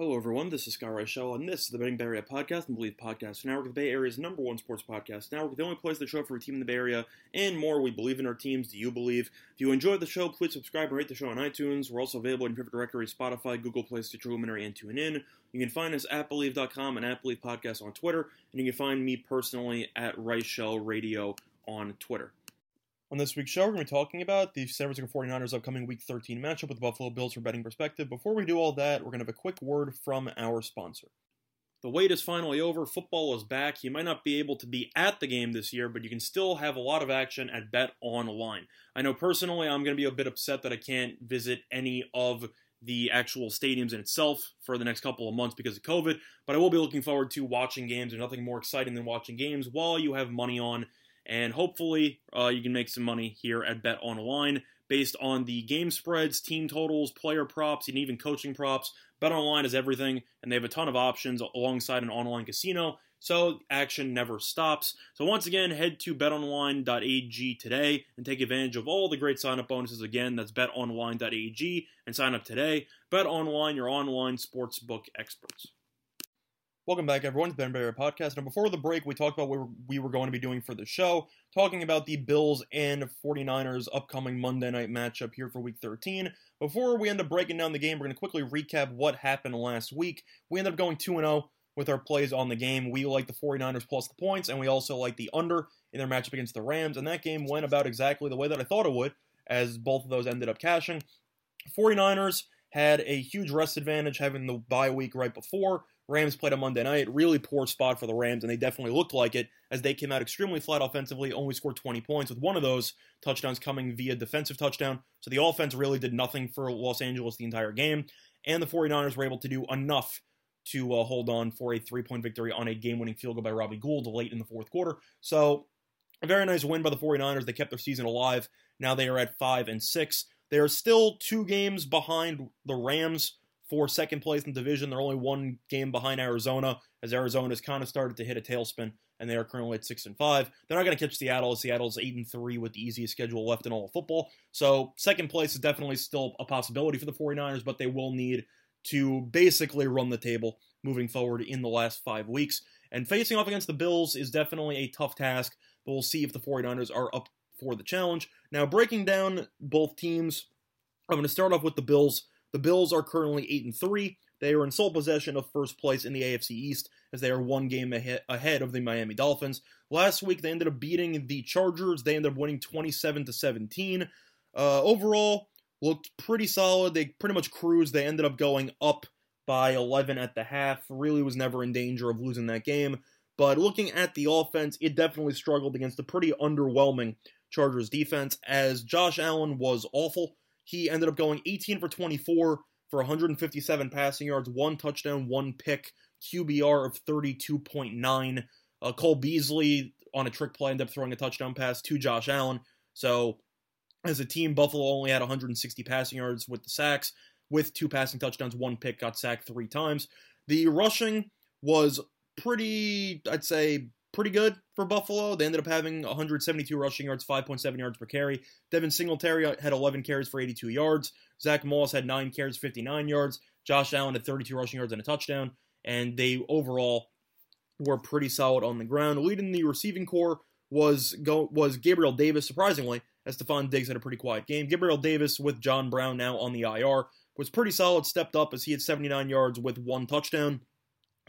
Hello, everyone. This is Scott Reichel, and this is the Betting Bay Area podcast and Believe Podcast Network, the Bay Area's number one sports podcast network, the only place to show for a team in the Bay Area and more. We believe in our teams. Do you believe? If you enjoyed the show, please subscribe and rate the show on iTunes. We're also available in favorite directory Spotify, Google Play, Stitcher Luminary, and TuneIn. You can find us at Believe.com and at Believe Podcast on Twitter, and you can find me personally at Reichel Radio on Twitter. On this week's show, we're going to be talking about the San Francisco 49ers upcoming Week 13 matchup with the Buffalo Bills from betting perspective. Before we do all that, we're going to have a quick word from our sponsor. The wait is finally over. Football is back. You might not be able to be at the game this year, but you can still have a lot of action at Bet Online. I know personally I'm going to be a bit upset that I can't visit any of the actual stadiums in itself for the next couple of months because of COVID, but I will be looking forward to watching games. There's nothing more exciting than watching games while you have money on and hopefully uh, you can make some money here at Bet Online based on the game spreads, team totals, player props, and even coaching props. Bet Online is everything, and they have a ton of options alongside an online casino. So action never stops. So once again, head to betonline.ag today and take advantage of all the great sign-up bonuses. Again, that's betonline.ag and sign up today. Bet Online, your online sportsbook experts. Welcome back, everyone, to the Ben Barrier Podcast. Now, before the break, we talked about what we were going to be doing for the show, talking about the Bills and 49ers upcoming Monday night matchup here for Week 13. Before we end up breaking down the game, we're going to quickly recap what happened last week. We ended up going 2 0 with our plays on the game. We like the 49ers plus the points, and we also like the under in their matchup against the Rams. And that game went about exactly the way that I thought it would, as both of those ended up cashing. 49ers had a huge rest advantage having the bye week right before. Rams played on Monday night. Really poor spot for the Rams, and they definitely looked like it as they came out extremely flat offensively, only scored 20 points, with one of those touchdowns coming via defensive touchdown. So the offense really did nothing for Los Angeles the entire game, and the 49ers were able to do enough to uh, hold on for a three point victory on a game winning field goal by Robbie Gould late in the fourth quarter. So a very nice win by the 49ers. They kept their season alive. Now they are at 5 and 6. They are still two games behind the Rams for second place in the division. They're only one game behind Arizona, as Arizona's kind of started to hit a tailspin, and they are currently at six and five. They're not going to catch Seattle. Seattle's eight and three with the easiest schedule left in all of football. So second place is definitely still a possibility for the 49ers, but they will need to basically run the table moving forward in the last five weeks. And facing off against the Bills is definitely a tough task, but we'll see if the 49ers are up for the challenge. Now, breaking down both teams, I'm going to start off with the Bills. The Bills are currently 8 and 3. They are in sole possession of first place in the AFC East as they are one game ahead of the Miami Dolphins. Last week they ended up beating the Chargers. They ended up winning 27 to 17. Uh, overall, looked pretty solid. They pretty much cruised. They ended up going up by 11 at the half. Really was never in danger of losing that game. But looking at the offense, it definitely struggled against a pretty underwhelming Chargers defense as Josh Allen was awful. He ended up going 18 for 24 for 157 passing yards, one touchdown, one pick, QBR of 32.9. Uh, Cole Beasley on a trick play ended up throwing a touchdown pass to Josh Allen. So, as a team, Buffalo only had 160 passing yards with the sacks, with two passing touchdowns, one pick, got sacked three times. The rushing was pretty, I'd say, pretty good for Buffalo. They ended up having 172 rushing yards, 5.7 yards per carry. Devin Singletary had 11 carries for 82 yards. Zach Moss had 9 carries, 59 yards. Josh Allen had 32 rushing yards and a touchdown. And they overall were pretty solid on the ground. Leading the receiving corps was go, was Gabriel Davis, surprisingly, as Stefon Diggs had a pretty quiet game. Gabriel Davis with John Brown now on the IR was pretty solid, stepped up as he had 79 yards with one touchdown.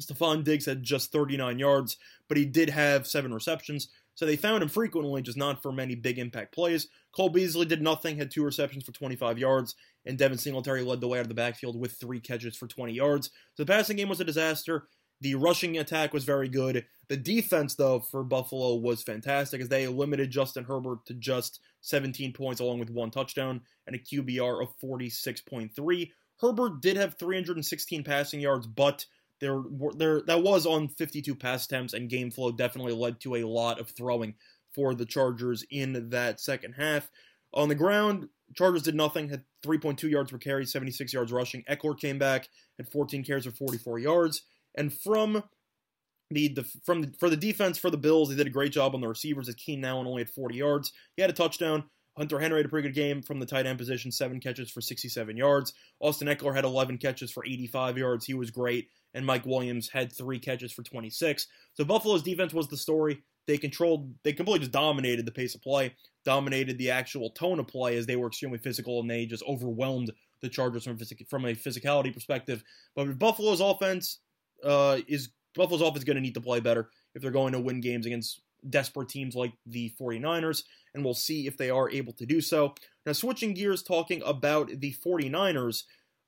Stefon Diggs had just 39 yards, but he did have seven receptions. So they found him frequently, just not for many big impact plays. Cole Beasley did nothing, had two receptions for 25 yards, and Devin Singletary led the way out of the backfield with three catches for 20 yards. So the passing game was a disaster. The rushing attack was very good. The defense, though, for Buffalo was fantastic as they limited Justin Herbert to just 17 points along with one touchdown and a QBR of 46.3. Herbert did have 316 passing yards, but there, there that was on 52 pass attempts, and game flow definitely led to a lot of throwing for the Chargers in that second half. On the ground, Chargers did nothing, had 3.2 yards per carry, 76 yards rushing. Ekeler came back, had 14 carries for 44 yards. And from the, the from the, for the defense for the Bills, they did a great job on the receivers. As Keenan Allen only had 40 yards, he had a touchdown. Hunter Henry had a pretty good game from the tight end position, seven catches for 67 yards. Austin Ekeler had 11 catches for 85 yards. He was great. And Mike Williams had three catches for 26. So Buffalo's defense was the story. They controlled, they completely just dominated the pace of play, dominated the actual tone of play as they were extremely physical and they just overwhelmed the Chargers from, from a physicality perspective. But Buffalo's offense uh, is Buffalo's offense going to need to play better if they're going to win games against desperate teams like the 49ers, and we'll see if they are able to do so. Now, switching gears, talking about the 49ers,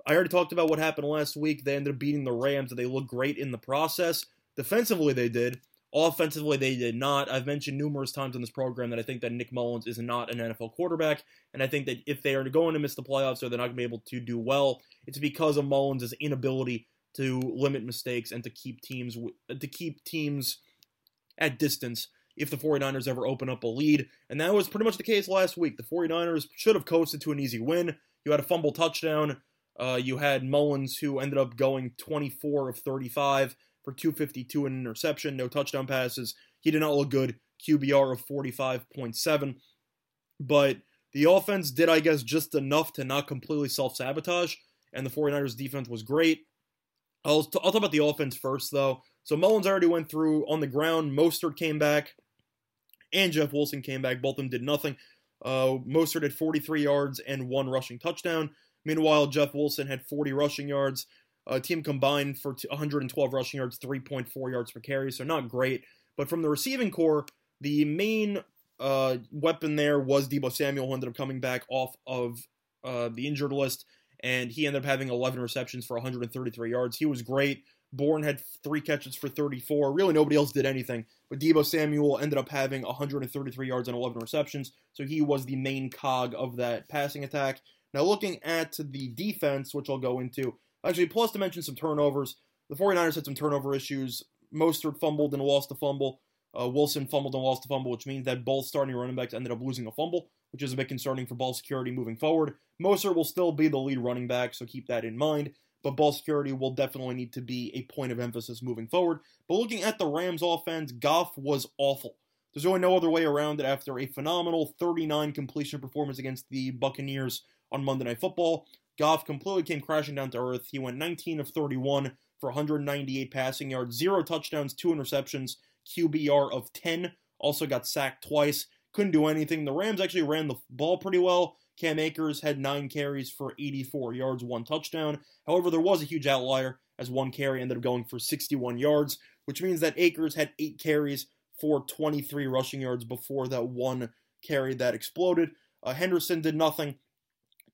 I already talked about what happened last week. They ended up beating the Rams, and they looked great in the process. Defensively, they did. Offensively, they did not. I've mentioned numerous times in this program that I think that Nick Mullens is not an NFL quarterback, and I think that if they are going to miss the playoffs or they're not going to be able to do well, it's because of Mullens' inability to limit mistakes and to keep teams to keep teams at distance if the 49ers ever open up a lead. And that was pretty much the case last week. The 49ers should have coasted to an easy win. You had a fumble touchdown. Uh, you had Mullens, who ended up going 24 of 35 for 252 and interception, no touchdown passes. He did not look good. QBR of 45.7. But the offense did, I guess, just enough to not completely self sabotage. And the 49ers defense was great. I'll, t- I'll talk about the offense first, though. So Mullens already went through on the ground. Mostert came back, and Jeff Wilson came back. Both of them did nothing. Uh, Mostert had 43 yards and one rushing touchdown. Meanwhile, Jeff Wilson had 40 rushing yards. Uh, team combined for 112 rushing yards, 3.4 yards per carry, so not great. But from the receiving corps, the main uh, weapon there was Deebo Samuel, who ended up coming back off of uh, the injured list, and he ended up having 11 receptions for 133 yards. He was great. Bourne had three catches for 34. Really, nobody else did anything. But Deebo Samuel ended up having 133 yards and 11 receptions, so he was the main cog of that passing attack. Now, looking at the defense, which I'll go into, actually, plus to mention some turnovers, the 49ers had some turnover issues. Mostert fumbled and lost a fumble. Uh, Wilson fumbled and lost a fumble, which means that both starting running backs ended up losing a fumble, which is a bit concerning for ball security moving forward. Mostert will still be the lead running back, so keep that in mind. But ball security will definitely need to be a point of emphasis moving forward. But looking at the Rams offense, Goff was awful. There's really no other way around it after a phenomenal 39 completion performance against the Buccaneers on Monday Night Football. Goff completely came crashing down to earth. He went 19 of 31 for 198 passing yards, zero touchdowns, two interceptions, QBR of 10. Also got sacked twice. Couldn't do anything. The Rams actually ran the ball pretty well. Cam Akers had nine carries for 84 yards, one touchdown. However, there was a huge outlier as one carry ended up going for 61 yards, which means that Akers had eight carries for 23 rushing yards before that one carry that exploded. Uh, Henderson did nothing.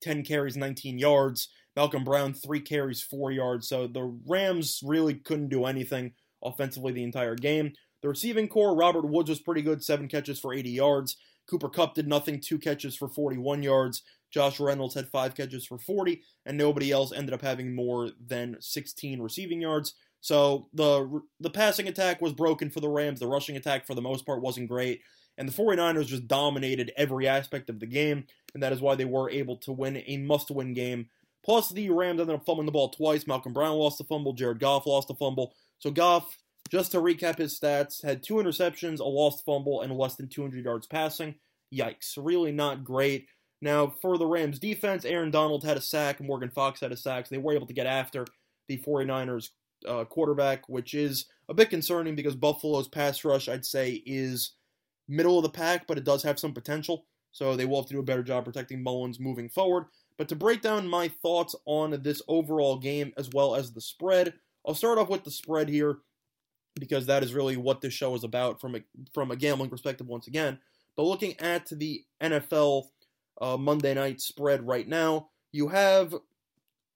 10 carries, 19 yards. Malcolm Brown, 3 carries, 4 yards. So the Rams really couldn't do anything offensively the entire game. The receiving corps, Robert Woods was pretty good, 7 catches for 80 yards. Cooper Kupp did nothing, 2 catches for 41 yards. Josh Reynolds had 5 catches for 40, and nobody else ended up having more than 16 receiving yards. So the the passing attack was broken for the Rams. The rushing attack, for the most part, wasn't great. And the 49ers just dominated every aspect of the game, and that is why they were able to win a must win game. Plus, the Rams ended up fumbling the ball twice. Malcolm Brown lost a fumble, Jared Goff lost a fumble. So, Goff, just to recap his stats, had two interceptions, a lost fumble, and less than 200 yards passing. Yikes. Really not great. Now, for the Rams defense, Aaron Donald had a sack, Morgan Fox had a sack, so they were able to get after the 49ers uh, quarterback, which is a bit concerning because Buffalo's pass rush, I'd say, is middle of the pack, but it does have some potential. So they will have to do a better job protecting Mullens moving forward. But to break down my thoughts on this overall game as well as the spread, I'll start off with the spread here because that is really what this show is about from a, from a gambling perspective once again. But looking at the NFL uh, Monday night spread right now, you have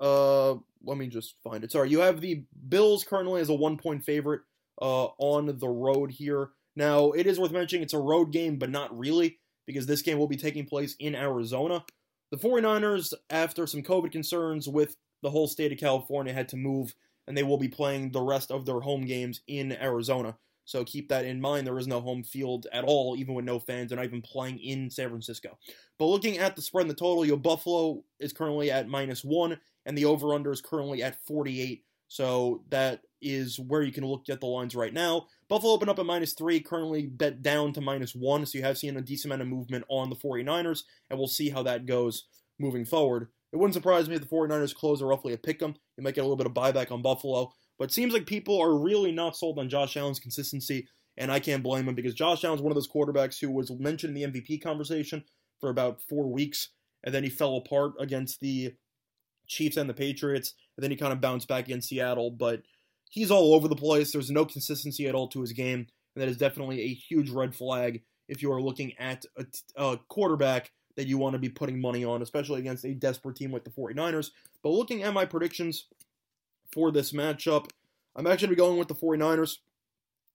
uh, let me just find it. Sorry, you have the Bills currently as a one point favorite uh, on the road here. Now, it is worth mentioning it's a road game, but not really, because this game will be taking place in Arizona. The 49ers, after some COVID concerns with the whole state of California had to move, and they will be playing the rest of their home games in Arizona. So keep that in mind. There is no home field at all, even with no fans. They're not even playing in San Francisco. But looking at the spread and the total, your Buffalo is currently at minus one, and the over under is currently at 48. So that is where you can look at the lines right now. Buffalo opened up at minus three, currently bet down to minus one. So you have seen a decent amount of movement on the 49ers, and we'll see how that goes moving forward. It wouldn't surprise me if the 49ers close are roughly a pick 'em. You might get a little bit of buyback on Buffalo. But it seems like people are really not sold on Josh Allen's consistency, and I can't blame him because Josh Allen's one of those quarterbacks who was mentioned in the MVP conversation for about four weeks, and then he fell apart against the Chiefs and the Patriots, and then he kind of bounced back against Seattle. But he's all over the place. There's no consistency at all to his game, and that is definitely a huge red flag if you are looking at a, a quarterback that you want to be putting money on, especially against a desperate team like the 49ers. But looking at my predictions for this matchup, I'm actually be going with the 49ers,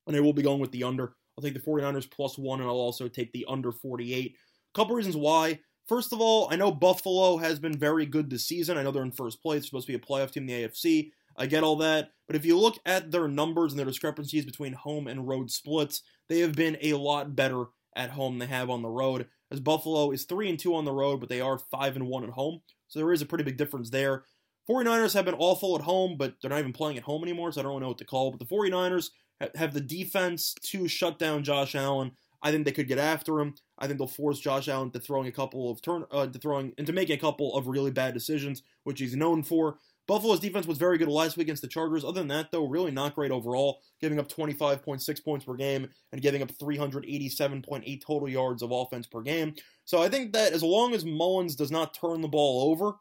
and I will be going with the under. I'll take the 49ers plus one, and I'll also take the under 48. A couple reasons why. First of all, I know Buffalo has been very good this season. I know they're in first place, it's supposed to be a playoff team in the AFC. I get all that. But if you look at their numbers and their discrepancies between home and road splits, they have been a lot better at home than they have on the road as Buffalo is 3 and 2 on the road, but they are 5 and 1 at home. So there is a pretty big difference there. 49ers have been awful at home, but they're not even playing at home anymore, so I don't really know what to call. But the 49ers have the defense to shut down Josh Allen. I think they could get after him. I think they'll force Josh Allen to throwing a couple of turn uh, to throwing into making a couple of really bad decisions, which he's known for. Buffalo's defense was very good last week against the Chargers. Other than that, though, really not great overall, giving up 25.6 points per game and giving up 387.8 total yards of offense per game. So I think that as long as Mullens does not turn the ball over,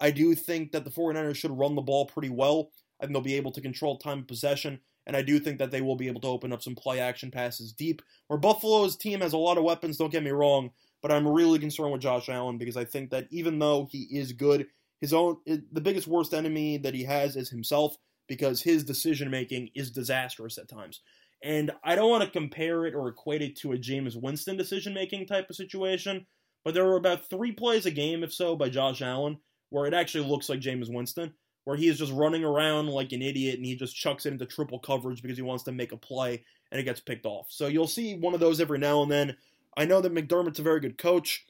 I do think that the 49ers should run the ball pretty well. I think they'll be able to control time of possession, and I do think that they will be able to open up some play action passes deep. Where Buffalo's team has a lot of weapons, don't get me wrong, but I'm really concerned with Josh Allen because I think that even though he is good, his own the biggest worst enemy that he has is himself because his decision making is disastrous at times. And I don't want to compare it or equate it to a Jameis Winston decision making type of situation, but there were about three plays a game, if so, by Josh Allen, where it actually looks like Jameis Winston, where he is just running around like an idiot and he just chucks it into triple coverage because he wants to make a play and it gets picked off. So you'll see one of those every now and then. I know that McDermott's a very good coach.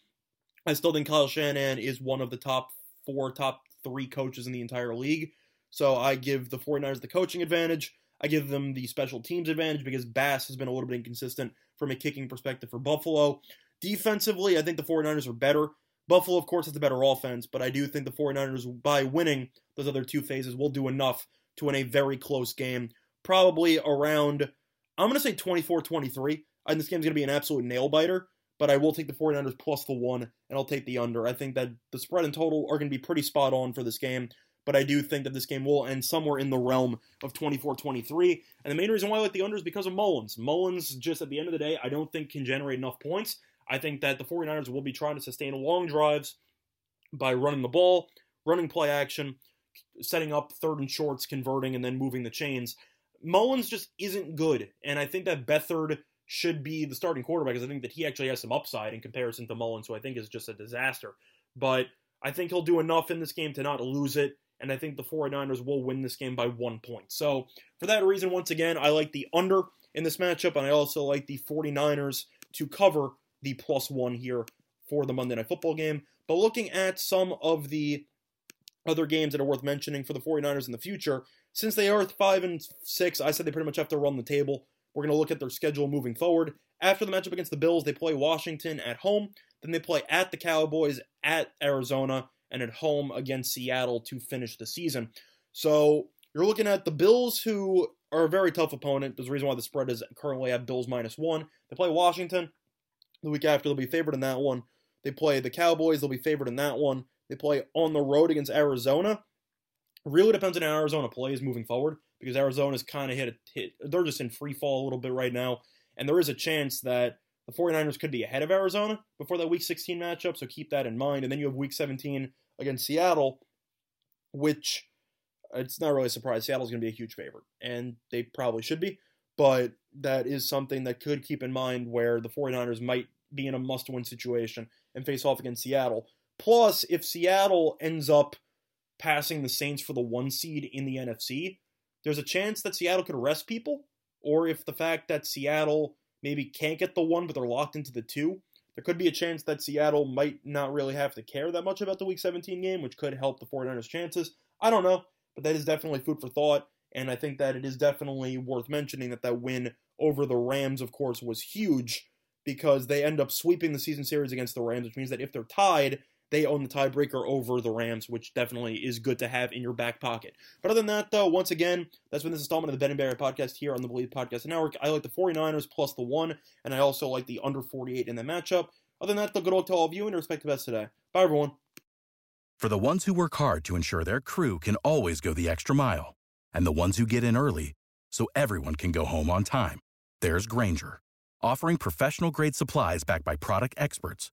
I still think Kyle Shanahan is one of the top four, top three coaches in the entire league. So I give the 49ers the coaching advantage. I give them the special teams advantage because Bass has been a little bit inconsistent from a kicking perspective for Buffalo. Defensively, I think the 49ers are better. Buffalo, of course, has the better offense, but I do think the 49ers, by winning those other two phases, will do enough to win a very close game. Probably around, I'm going to say 24 23. I think this game's going to be an absolute nail biter but I will take the 49ers plus the one, and I'll take the under. I think that the spread and total are going to be pretty spot on for this game, but I do think that this game will end somewhere in the realm of 24 23. And the main reason why I like the under is because of Mullens. Mullens, just at the end of the day, I don't think can generate enough points. I think that the 49ers will be trying to sustain long drives by running the ball, running play action, setting up third and shorts, converting, and then moving the chains. Mullens just isn't good, and I think that Beathard should be the starting quarterback because I think that he actually has some upside in comparison to Mullens, who I think is just a disaster. But I think he'll do enough in this game to not lose it, and I think the 49ers will win this game by one point. So, for that reason, once again, I like the under in this matchup, and I also like the 49ers to cover the plus one here for the Monday Night Football game. But looking at some of the other games that are worth mentioning for the 49ers in the future, since they are 5 and 6, I said they pretty much have to run the table. We're going to look at their schedule moving forward. After the matchup against the Bills, they play Washington at home. Then they play at the Cowboys, at Arizona, and at home against Seattle to finish the season. So you're looking at the Bills, who are a very tough opponent. There's a reason why the spread is currently at Bills minus one. They play Washington. The week after, they'll be favored in that one. They play the Cowboys. They'll be favored in that one. They play on the road against Arizona. Really depends on how Arizona plays moving forward because Arizona's kind of hit a hit. They're just in free fall a little bit right now, and there is a chance that the 49ers could be ahead of Arizona before that Week 16 matchup. So keep that in mind. And then you have Week 17 against Seattle, which it's not really a surprise. Seattle's going to be a huge favorite, and they probably should be. But that is something that could keep in mind where the 49ers might be in a must win situation and face off against Seattle. Plus, if Seattle ends up passing the Saints for the one seed in the NFC, there's a chance that Seattle could rest people, or if the fact that Seattle maybe can't get the one, but they're locked into the two, there could be a chance that Seattle might not really have to care that much about the Week 17 game, which could help the 49ers' chances. I don't know, but that is definitely food for thought, and I think that it is definitely worth mentioning that that win over the Rams, of course, was huge because they end up sweeping the season series against the Rams, which means that if they're tied, they own the tiebreaker over the Rams, which definitely is good to have in your back pocket. But other than that, though, once again, that's been this installment of the Ben and Barry podcast here on the Believe Podcast Network. I like the 49ers plus the one, and I also like the under 48 in the matchup. Other than that, the good luck to all of you and respect the best today. Bye, everyone. For the ones who work hard to ensure their crew can always go the extra mile, and the ones who get in early so everyone can go home on time, there's Grainger, offering professional grade supplies backed by product experts